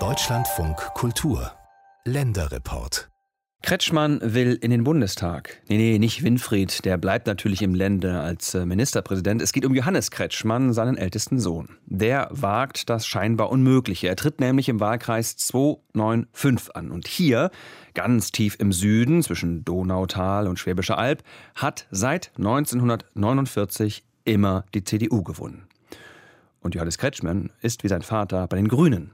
Deutschlandfunk Kultur Länderreport Kretschmann will in den Bundestag. Nee, nee, nicht Winfried, der bleibt natürlich im Lände als äh, Ministerpräsident. Es geht um Johannes Kretschmann, seinen ältesten Sohn. Der wagt das scheinbar Unmögliche. Er tritt nämlich im Wahlkreis 295 an. Und hier, ganz tief im Süden, zwischen Donautal und Schwäbischer Alb, hat seit 1949 immer die CDU gewonnen. Und Johannes Kretschmann ist wie sein Vater bei den Grünen.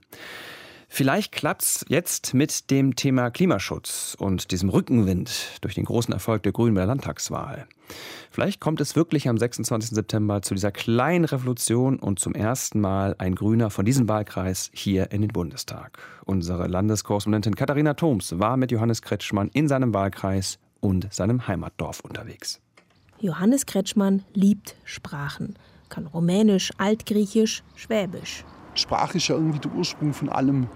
Vielleicht klappt's jetzt mit dem Thema Klimaschutz und diesem Rückenwind durch den großen Erfolg der Grünen bei der Landtagswahl. Vielleicht kommt es wirklich am 26. September zu dieser kleinen Revolution und zum ersten Mal ein Grüner von diesem Wahlkreis hier in den Bundestag. Unsere Landeskorrespondentin Katharina Thoms war mit Johannes Kretschmann in seinem Wahlkreis und seinem Heimatdorf unterwegs. Johannes Kretschmann liebt Sprachen, kann Rumänisch, Altgriechisch, Schwäbisch. Sprache ist ja irgendwie der Ursprung von allem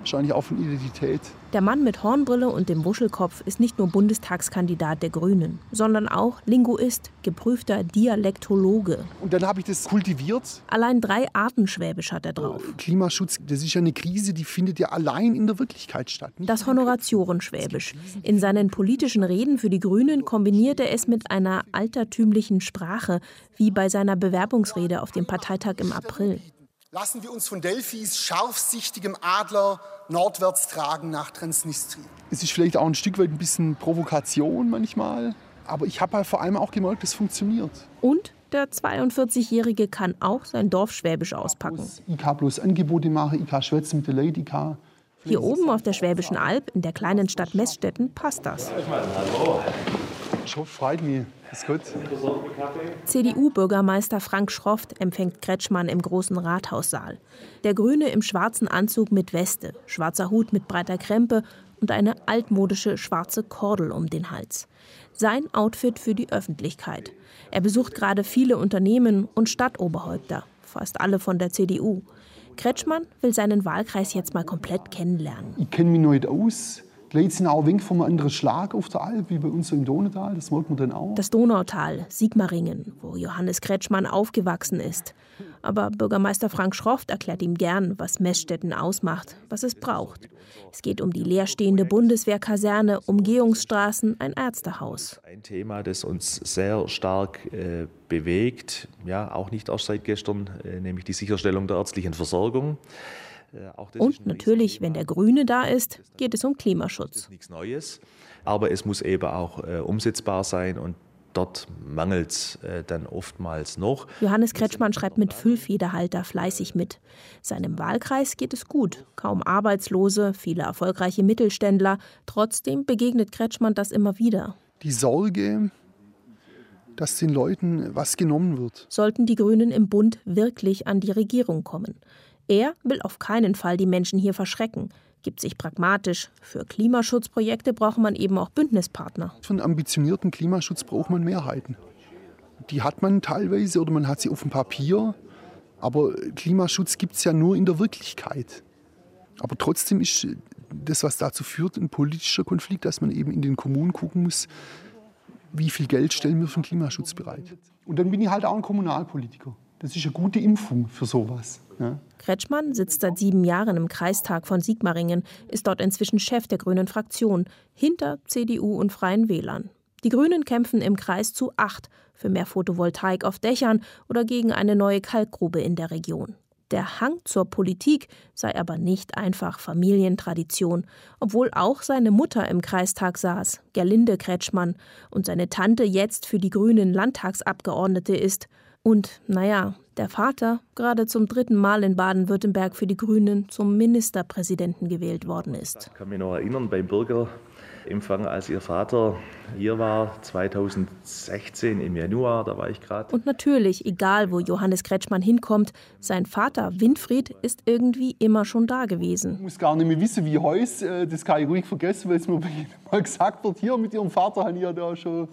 wahrscheinlich auch von Identität. Der Mann mit Hornbrille und dem Wuschelkopf ist nicht nur Bundestagskandidat der Grünen, sondern auch Linguist, geprüfter Dialektologe. Und dann habe ich das kultiviert. Allein drei Arten Schwäbisch hat er drauf. Klimaschutz, das ist ja eine Krise, die findet ja allein in der Wirklichkeit statt. Das Honoratioren-Schwäbisch. In seinen politischen Reden für die Grünen kombiniert er es mit einer altertümlichen Sprache, wie bei seiner Bewerbungsrede auf dem Parteitag im April lassen wir uns von Delphis scharfsichtigem Adler nordwärts tragen nach Transnistrien. Es ist vielleicht auch ein Stück weit ein bisschen Provokation manchmal, aber ich habe halt vor allem auch gemerkt, es funktioniert. Und der 42-Jährige kann auch sein Dorf Schwäbisch auspacken. Ich kann bloß Angebote machen, ich kann schwätzen mit der Lady, ich kann hier oben auf der Schwäbischen Alb, in der kleinen Stadt Messstetten, passt das. Schon freut mich. Ist gut. CDU-Bürgermeister Frank Schroft empfängt Kretschmann im großen Rathaussaal. Der Grüne im schwarzen Anzug mit Weste, schwarzer Hut mit breiter Krempe und eine altmodische schwarze Kordel um den Hals. Sein Outfit für die Öffentlichkeit. Er besucht gerade viele Unternehmen und Stadtoberhäupter, fast alle von der CDU. Kretschmann will seinen Wahlkreis jetzt mal komplett kennenlernen. Ich kenne mich nicht aus. Ein wenig vom anderen Schlag auf der Alp, wie bei uns im Donautal. Das merkt man dann auch. Das Donautal, Sigmaringen, wo Johannes Kretschmann aufgewachsen ist. Aber Bürgermeister Frank Schroft erklärt ihm gern, was Messstetten ausmacht, was es braucht. Es geht um die leerstehende Bundeswehrkaserne, Umgehungsstraßen, ein Ärztehaus. Ein Thema, das uns sehr stark äh, bewegt, ja, auch nicht erst seit gestern, äh, nämlich die Sicherstellung der ärztlichen Versorgung. Äh, Und natürlich, wenn der Grüne da ist, geht es um Klimaschutz. Nichts Neues, aber es muss eben auch äh, umsetzbar sein und dort mangelt es äh, dann oftmals noch. Johannes Kretschmann schreibt mit Füllfederhalter fleißig mit. Seinem Wahlkreis geht es gut. Kaum Arbeitslose, viele erfolgreiche Mittelständler. Trotzdem begegnet Kretschmann das immer wieder. Die Sorge, dass den Leuten was genommen wird. Sollten die Grünen im Bund wirklich an die Regierung kommen. Er will auf keinen Fall die Menschen hier verschrecken, gibt sich pragmatisch. Für Klimaschutzprojekte braucht man eben auch Bündnispartner. Für einen ambitionierten Klimaschutz braucht man Mehrheiten. Die hat man teilweise oder man hat sie auf dem Papier. Aber Klimaschutz gibt es ja nur in der Wirklichkeit. Aber trotzdem ist das, was dazu führt, ein politischer Konflikt, dass man eben in den Kommunen gucken muss, wie viel Geld stellen wir für den Klimaschutz bereit. Und dann bin ich halt auch ein Kommunalpolitiker. Das ist eine gute Impfung für sowas. Ja. Kretschmann sitzt seit sieben Jahren im Kreistag von Sigmaringen, ist dort inzwischen Chef der Grünen Fraktion, hinter CDU und Freien Wählern. Die Grünen kämpfen im Kreis zu acht für mehr Photovoltaik auf Dächern oder gegen eine neue Kalkgrube in der Region. Der Hang zur Politik sei aber nicht einfach Familientradition, obwohl auch seine Mutter im Kreistag saß, Gerlinde Kretschmann, und seine Tante jetzt für die Grünen Landtagsabgeordnete ist. Und, naja, der Vater gerade zum dritten Mal in Baden-Württemberg für die Grünen zum Ministerpräsidenten gewählt worden ist. Ich kann mich noch erinnern, beim Bürgerempfang, als Ihr Vater hier war, 2016 im Januar, da war ich gerade. Und natürlich, egal wo Johannes Kretschmann hinkommt, sein Vater Winfried ist irgendwie immer schon da gewesen. Ich muss gar nicht mehr wissen, wie Heus, äh, das kann ich ruhig vergessen, weil es mir mal gesagt wird, hier mit Ihrem Vater haben ja da schon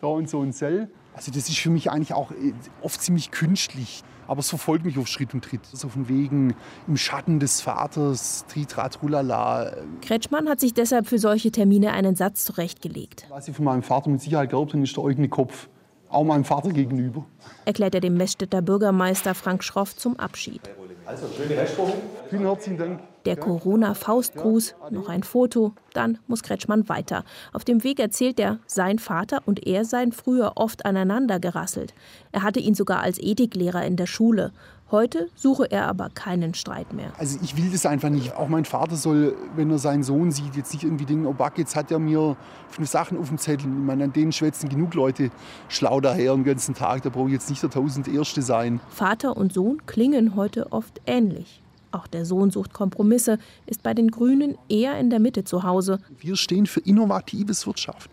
da und so ein Zell. Also das ist für mich eigentlich auch äh, oft ziemlich künstlich. Aber es verfolgt mich auf Schritt und Tritt. So von wegen im Schatten des Vaters, Tritrat, Rulala. Kretschmann hat sich deshalb für solche Termine einen Satz zurechtgelegt. Was ich von meinem Vater mit Sicherheit glaubt, dann ist der eigene Kopf. Auch meinem Vater gegenüber. Erklärt er dem Messstädter Bürgermeister Frank Schroff zum Abschied. Also, schöne Restwoche. Vielen herzlichen Dank. Der Corona-Faustgruß, noch ein Foto, dann muss Kretschmann weiter. Auf dem Weg erzählt er, sein Vater und er seien früher oft aneinander gerasselt. Er hatte ihn sogar als Ethiklehrer in der Schule. Heute suche er aber keinen Streit mehr. Also ich will das einfach nicht. Auch mein Vater soll, wenn er seinen Sohn sieht, jetzt nicht irgendwie denken, oh Back, jetzt hat er mir fünf Sachen auf dem Zettel. Ich meine, an denen schwätzen genug Leute schlau daher den ganzen Tag. Da brauche ich jetzt nicht der tausend Erste sein. Vater und Sohn klingen heute oft ähnlich. Auch der Sohn sucht Kompromisse, ist bei den Grünen eher in der Mitte zu Hause. Wir stehen für innovatives Wirtschaften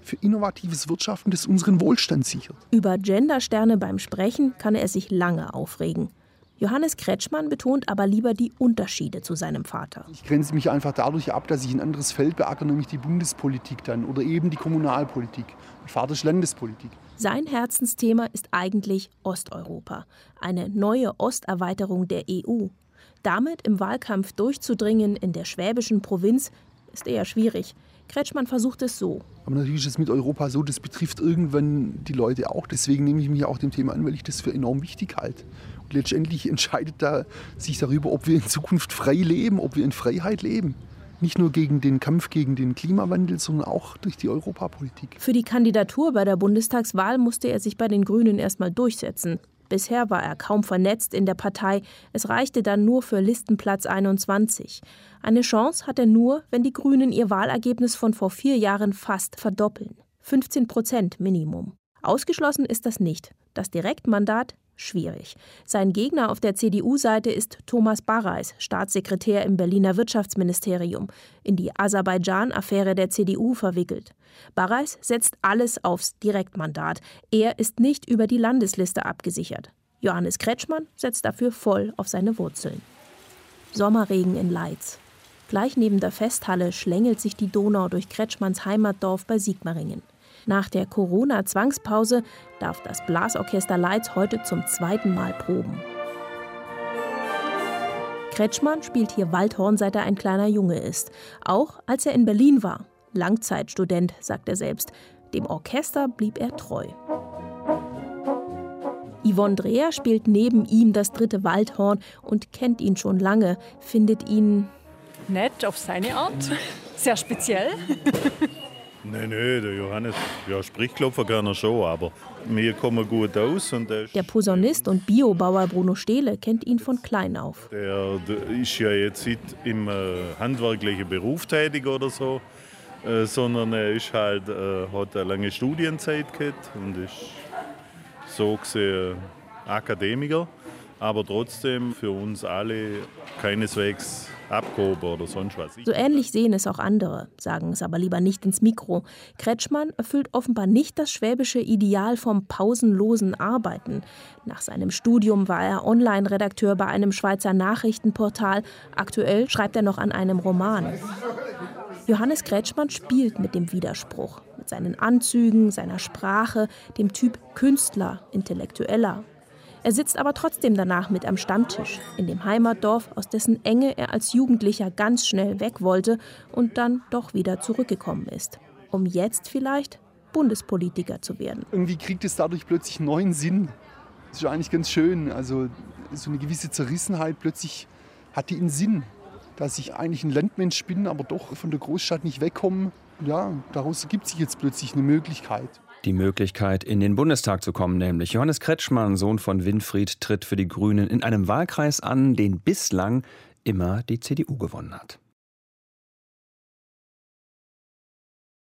für innovatives Wirtschaften, das unseren Wohlstand sichert. Über Gendersterne beim Sprechen kann er sich lange aufregen. Johannes Kretschmann betont aber lieber die Unterschiede zu seinem Vater. Ich grenze mich einfach dadurch ab, dass ich ein anderes Feld beackere, nämlich die Bundespolitik dann oder eben die Kommunalpolitik. Mein Vater ist Landespolitik. Sein Herzensthema ist eigentlich Osteuropa, eine neue Osterweiterung der EU. Damit im Wahlkampf durchzudringen in der schwäbischen Provinz ist eher schwierig. Kretschmann versucht es so. Aber natürlich ist es mit Europa so, das betrifft irgendwann die Leute auch. Deswegen nehme ich mich auch dem Thema an, weil ich das für enorm wichtig halte. Und letztendlich entscheidet da sich darüber, ob wir in Zukunft frei leben, ob wir in Freiheit leben. Nicht nur gegen den Kampf gegen den Klimawandel, sondern auch durch die Europapolitik. Für die Kandidatur bei der Bundestagswahl musste er sich bei den Grünen erstmal durchsetzen. Bisher war er kaum vernetzt in der Partei. Es reichte dann nur für Listenplatz 21. Eine Chance hat er nur, wenn die Grünen ihr Wahlergebnis von vor vier Jahren fast verdoppeln. 15 Prozent Minimum. Ausgeschlossen ist das nicht. Das Direktmandat schwierig. Sein Gegner auf der CDU-Seite ist Thomas Barreis, Staatssekretär im Berliner Wirtschaftsministerium, in die Aserbaidschan-Affäre der CDU verwickelt. Barreis setzt alles aufs Direktmandat. Er ist nicht über die Landesliste abgesichert. Johannes Kretschmann setzt dafür voll auf seine Wurzeln. Sommerregen in Leitz. Gleich neben der Festhalle schlängelt sich die Donau durch Kretschmanns Heimatdorf bei Sigmaringen. Nach der Corona-Zwangspause darf das Blasorchester Leitz heute zum zweiten Mal proben. Kretschmann spielt hier Waldhorn, seit er ein kleiner Junge ist. Auch als er in Berlin war. Langzeitstudent, sagt er selbst. Dem Orchester blieb er treu. Yvonne Dreher spielt neben ihm das dritte Waldhorn und kennt ihn schon lange, findet ihn nett auf seine Art, sehr speziell. Nein, nein, der Johannes, ja, Sprichklopfer kann er schon, aber wir kommen gut aus. Und der, der Posaunist und Biobauer Bruno Stehle kennt ihn von klein auf. Der, der ist ja jetzt nicht im äh, handwerklichen Beruf tätig oder so, äh, sondern er ist halt, äh, hat eine lange Studienzeit gehabt und ist so gesehen Akademiker, aber trotzdem für uns alle keineswegs abgehoben oder sonst was. So ähnlich sehen es auch andere, sagen es aber lieber nicht ins Mikro. Kretschmann erfüllt offenbar nicht das schwäbische Ideal vom pausenlosen Arbeiten. Nach seinem Studium war er Online-Redakteur bei einem Schweizer Nachrichtenportal. Aktuell schreibt er noch an einem Roman. Johannes Kretschmann spielt mit dem Widerspruch, mit seinen Anzügen, seiner Sprache, dem Typ Künstler, Intellektueller, er sitzt aber trotzdem danach mit am Stammtisch, in dem Heimatdorf, aus dessen Enge er als Jugendlicher ganz schnell weg wollte und dann doch wieder zurückgekommen ist. Um jetzt vielleicht Bundespolitiker zu werden. Irgendwie kriegt es dadurch plötzlich neuen Sinn. Das ist eigentlich ganz schön. Also so eine gewisse Zerrissenheit plötzlich hat die einen Sinn. Dass ich eigentlich ein Landmensch bin, aber doch von der Großstadt nicht wegkomme. Ja, daraus ergibt sich jetzt plötzlich eine Möglichkeit die Möglichkeit, in den Bundestag zu kommen, nämlich Johannes Kretschmann, Sohn von Winfried, tritt für die Grünen in einem Wahlkreis an, den bislang immer die CDU gewonnen hat.